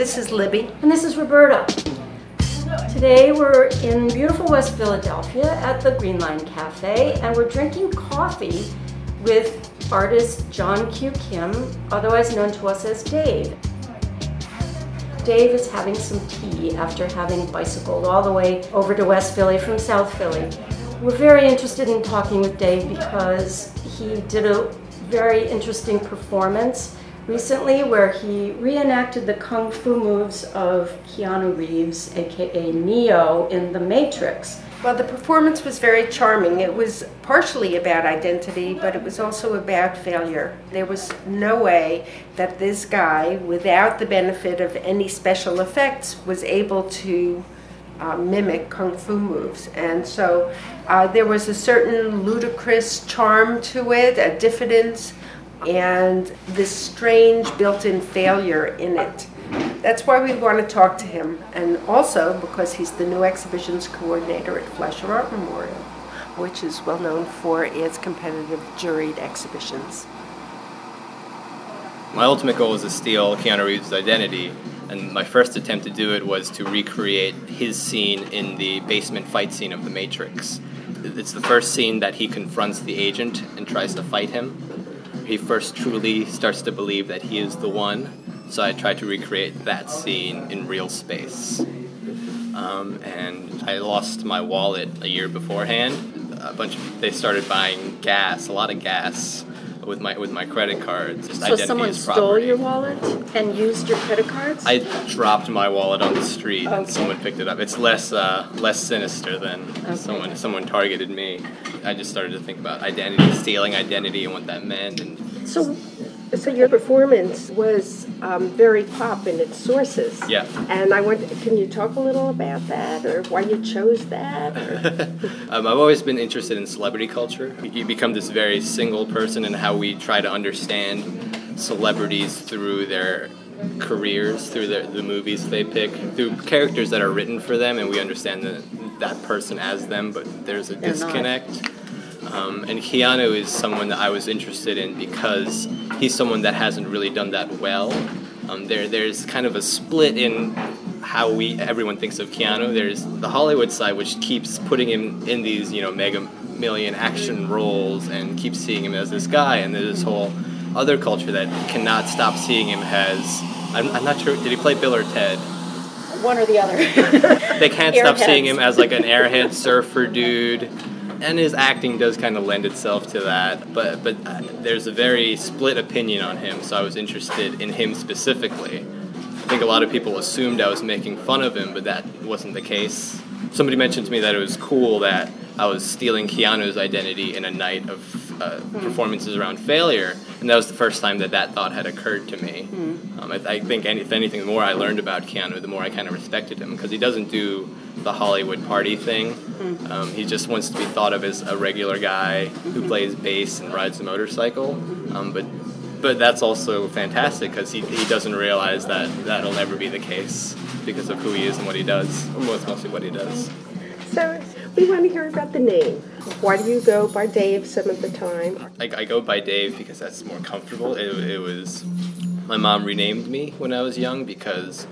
This is Libby. And this is Roberta. Today we're in beautiful West Philadelphia at the Green Line Cafe and we're drinking coffee with artist Jungkyu Kim, otherwise known to us as Dave. Dave is having some tea after having bicycled all the way over to West Philly from South Philly. We're very interested in talking with Dave because he did a very interesting performance recently where he reenacted the kung fu moves of Keanu Reeves, aka Neo, in The Matrix. Well, the performance was very charming. It was partially about identity, but it was also about failure. There was no way that this guy, without the benefit of any special effects, was able to uh, mimic kung fu moves. And so uh, there was a certain ludicrous charm to it, a diffidence, and this strange built in failure in it. That's why we want to talk to him, and also because he's the new exhibitions coordinator at Fleisher Art Memorial, which is well known for its competitive juried exhibitions. My ultimate goal was to steal Keanu Reeves' identity, and my first attempt to do it was to recreate his scene in the basement fight scene of The Matrix. It's the first scene that he confronts the agent and tries to fight him. He first truly starts to believe that he is the one, so I tried to recreate that scene in real space. Um, and I lost my wallet a year beforehand. A bunch of they started buying gas, a lot of gas, with my with my credit cards. Just So someone stole your wallet and used your credit cards? I dropped my wallet on the street and someone picked it up. It's less uh, less sinister than Okay. someone someone targeted me. I just started to think about identity, stealing identity, and what that meant. And So, so your performance was um, very pop in its sources. Yeah. And I want, can you talk a little about that, or why you chose that? Um, I've always been interested in celebrity culture. You become this very single person, and how we try to understand celebrities through their careers, through their, the movies they pick, through characters that are written for them, and we understand the, that person as them, but there's a They're not. Um, and Keanu is someone that I was interested in because he's someone that hasn't really done that well. Um, there, there's kind of a split in how we everyone thinks of Keanu. There's the Hollywood side, which keeps putting him in these you know mega million action roles and keeps seeing him as this guy, and there's this whole other culture that cannot stop seeing him as. I'm, I'm not sure. Did he play Bill or Ted? One or the other. they can't stop seeing him as like an airhead surfer dude and his acting does kind of lend itself to that but but uh, there's a very split opinion on him so i was interested in him specifically. I think a lot of people assumed i was making fun of him but that wasn't the case. Somebody mentioned to me that it was cool that i was stealing keanu's identity in a night of uh, performances around failure and that was the first time that that thought had occurred to me. Um, I, I think any, if anything the more i learned about keanu the more i kind of respected him because he doesn't do the hollywood party thing. Um, he just wants to be thought of as a regular guy who plays bass and rides a motorcycle. Um, but but that's also fantastic because he, he doesn't realize that that'll never be the case because of who he is and what he does or most mostly what he does. So we want to hear about the name. Why do you go by Dave some of the time? I, I go by Dave because that's more comfortable. It, it was my mom renamed me when I was young because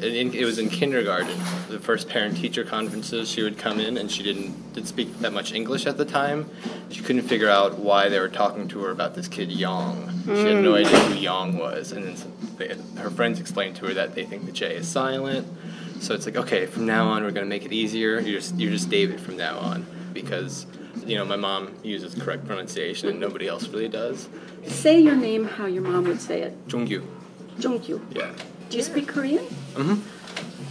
it, it was in kindergarten. The first parent-teacher conferences, she would come in and she didn't didn't speak that much English at the time. She couldn't figure out why they were talking to her about this kid Yang. She had no mm. idea who Yang was, and then they, her friends explained to her that they think the J is silent. So it's like, okay, from now on, we're gonna make it easier. You're just you're just David from now on because you know my mom uses correct pronunciation and nobody else really does. say your name how your mom would say it. Jungyu, Jungkyu. yeah. Do you speak Korean? Mhm.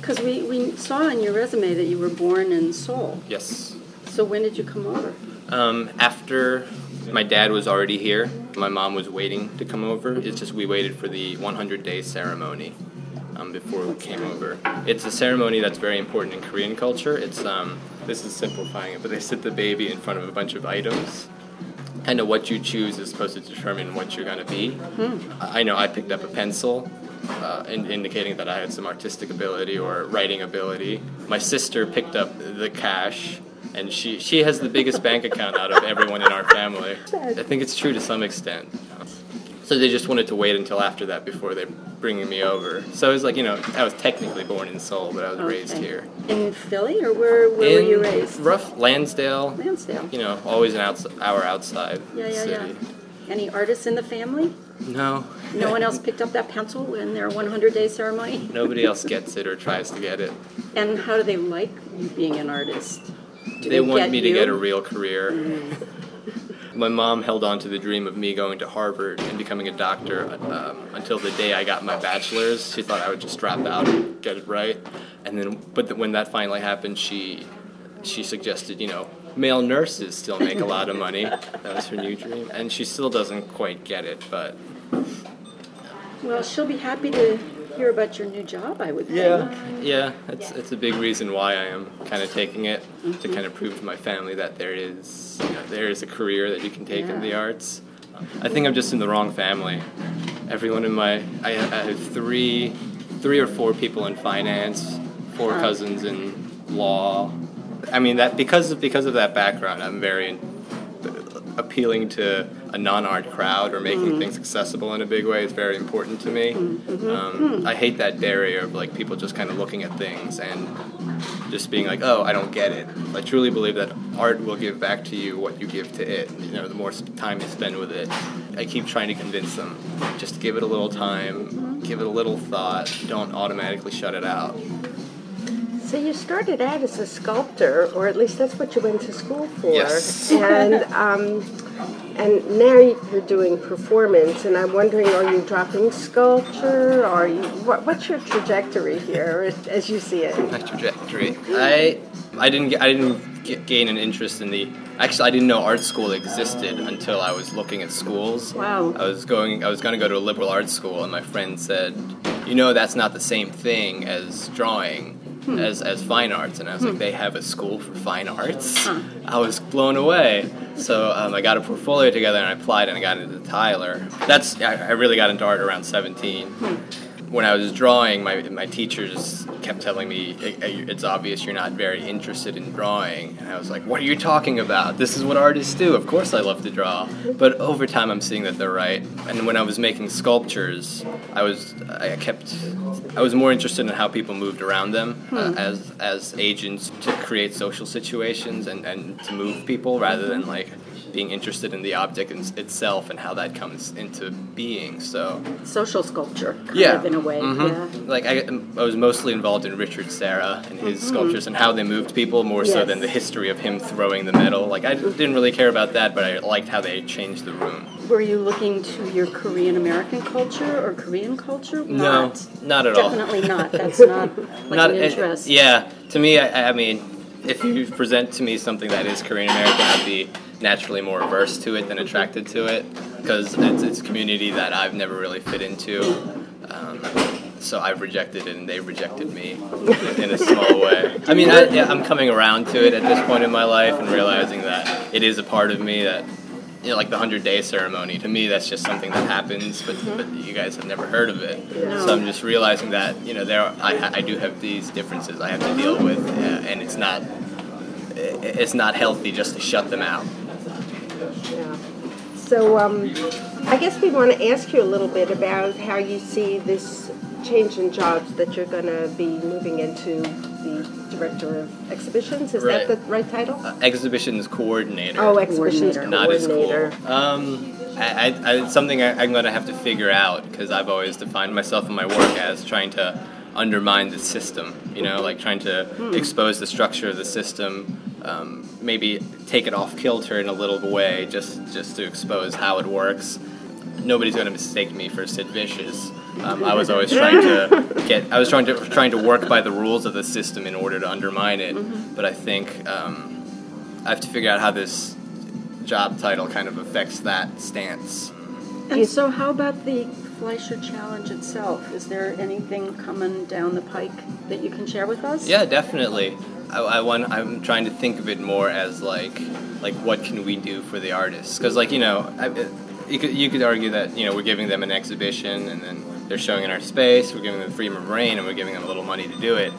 Because we, we saw on your resume that you were born in Seoul. Yes. So when did you come over? Um, after my dad was already here, my mom was waiting to come over. It's just we waited for the 100 day ceremony um, before we came over. It's a ceremony that's very important in Korean culture. It's um, this is simplifying it, but they sit the baby in front of a bunch of items. Kind of what you choose is supposed to determine what you're going to be. I I know I picked up a pencil, uh, in, indicating that I had some artistic ability or writing ability. My sister picked up the cash, and she, she has the biggest bank account out of everyone in our family. I think it's true to some extent. So they just wanted to wait until after that before they bringing me over. So it was like you know I was technically born in Seoul, but I was raised here. In Philly, or where, where were you raised? Rough Lansdale. Lansdale. You know, always an outs- hour outside Yeah, yeah, yeah. Any artists in the family? No. No one else picked up that pencil in their 100 day ceremony? Nobody else gets it or tries to get it. And how do they like you being an artist? Do they want get me to you? get a real career. Mm. My mom held on to the dream of me going to Harvard and becoming a doctor um, until the day I got my bachelor's. She thought I would just drop out and get it right, and then, but th- when that finally happened, she she suggested, you know, male nurses still make a lot of money. That was her new dream, and she still doesn't quite get it, but Well, she'll be happy to hear about your new job, I would think. Yeah, yeah, it's it's a big reason why I am kind of taking it to kind of mm-hmm. prove to my family that there is you know, there is a career that you can take in the arts. I think I'm just in the wrong family. Everyone in my I, I have three three or four people in finance, four Huh. cousins in law. I mean that because of because of that background, I'm very appealing to a non-art crowd or making mm-hmm. things accessible in a big way is very important to me. Mm-hmm. Um, I hate that barrier of like people just kind of looking at things and just being like, "Oh, I don't get it." I truly believe that art will give back to you what you give to it. You know, the more time you spend with it. I keep trying to convince them just give it a little time, give it a little thought. Don't automatically shut it out. So you started out as a sculptor, or at least that's what you went to school for. Yes. And um, and now you're doing performance, and I'm wondering, are you dropping sculpture? Are you what, what's your trajectory here, as you see it? my trajectory. I I didn't get, I didn't get, gain an interest in the actually I didn't know art school existed until I was looking at schools. Wow. I was going I was going to go to a liberal arts school and my friend said, "You know that's not the same thing as drawing." Hmm. As, as fine arts, and I was like, hmm. they have a school for fine arts. I was blown away. So um, I got a portfolio together and I applied, and I got into Tyler. That's I, I really got into art around 17 hmm. when I was drawing, my, my teachers kept telling me, "I- I- it's obvious you're not very interested in drawing. And I was like, what are you talking about? This is what artists do. Of course I love to draw. But over time, I'm seeing that they're right. And when I was making sculptures, I was, I kept, I was more interested in how people moved around them uh, as, as agents to create social situations and, and to move people rather than like being interested in the object in, itself and how that comes into being. So, Social sculpture, kind yeah, of in a way. Mhm. Yeah. Like I, I was mostly involved in Richard Serra and his sculptures and how they moved people more so than the history of him throwing the metal. Like I didn't really care about that, but I liked how they changed the room. Were you looking to your Korean American culture or Korean culture? No, Not. not at all. Definitely not. That's not like not an interest. yeah, to me, I, I mean, if you present to me something that is Korean American, I'd be naturally more averse to it than attracted to it because it's, it's a community that I've never really fit into. Um, so I've rejected it, and they rejected me in, a small way. I mean, I, I'm coming around to it at this point in my life and realizing that it is a part of me that you know, like the hundred day ceremony. To me, that's just something that happens, but but you guys have never heard of it. So I'm just realizing that you know there are, I I do have these differences I have to deal with, uh, and it's not it's not healthy just to shut them out. Yeah. So um, I guess we want to ask you a little bit about how you see this change in jobs that you're going to be moving into the director of exhibitions. Is Right. that the right title? Uh, exhibitions coordinator. oh, exhibitions coordinator. not as cool. coordinator. Um, I, I, I, it's something I, I'm going to have to figure out because I've always defined myself in my work as trying to undermine the system. You know, like trying to expose the structure of the system. Um, maybe take it off kilter in a little way, just just to expose how it works. Nobody's going to mistake me for Sid Vicious. Um, I was always trying to get. I was trying to trying to work by the rules of the system in order to undermine it. But I think um, I have to figure out how this job title kind of affects that stance. And so, how about the Fleisher Challenge itself? Is there anything coming down the pike that you can share with us? Yeah, definitely. I, I want. I'm trying to think of it more as like, like what can we do for the artists? Because like you know, I, you could you could argue that you know we're giving them an exhibition and then they're showing in our space. We're giving them freedom of reign and we're giving them a little money to do it.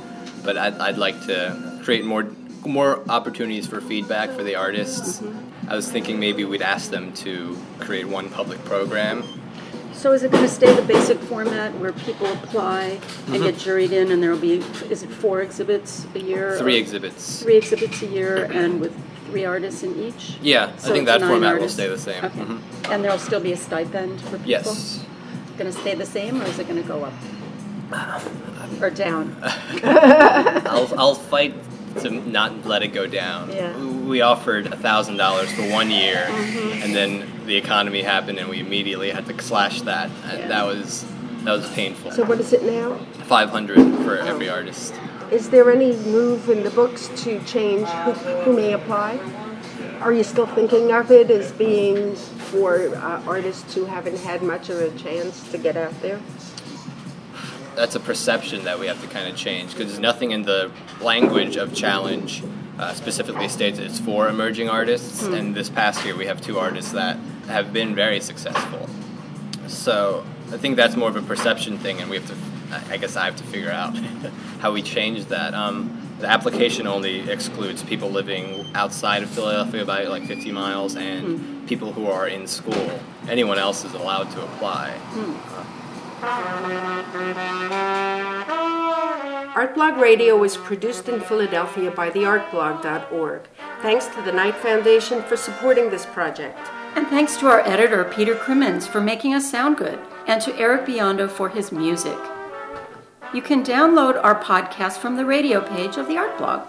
But I'd, I'd like to create more more opportunities for feedback for the artists. Mm-hmm. I was thinking maybe we'd ask them to create one public program So is it going to stay the basic format where people apply and get juried in, and there will be, is it four exhibits a year? Three exhibits. Three exhibits a year, and with three artists in each? Yeah, I think that format will stay the same. Okay. Mhm. And there'll still be a stipend for people? Yes. Going to stay the same, or is it going to go up? Or down? I'll, I'll fight to not let it go down. Yeah. We offered thousand dollars for one year, Mm-hmm. and then the economy happened, and we immediately had to slash that, and Yeah. that was that was painful. So what is it now? Five hundred for every artist. Is there any move in the books to change who, who may apply? Are you still thinking of it as being for uh, artists who haven't had much of a chance to get out there? That's a perception that we have to kind of change because there's nothing in the language of challenge uh, specifically states it's for emerging artists. And this past year, we have two artists that have been very successful. So I think that's more of a perception thing, and we have to. I guess I have to figure out how we change that. Um, the application only excludes people living outside of Philadelphia by like 50 miles and people who are in school. Anyone else is allowed to apply. Artblog Radio is produced in Philadelphia by theartblog.org. Thanks to the Knight Foundation for supporting this project. And thanks to our editor, Peter Crimmins, for making us sound good, and to Eric Biondo for his music. You can download our podcast from the radio page of the Art Blog.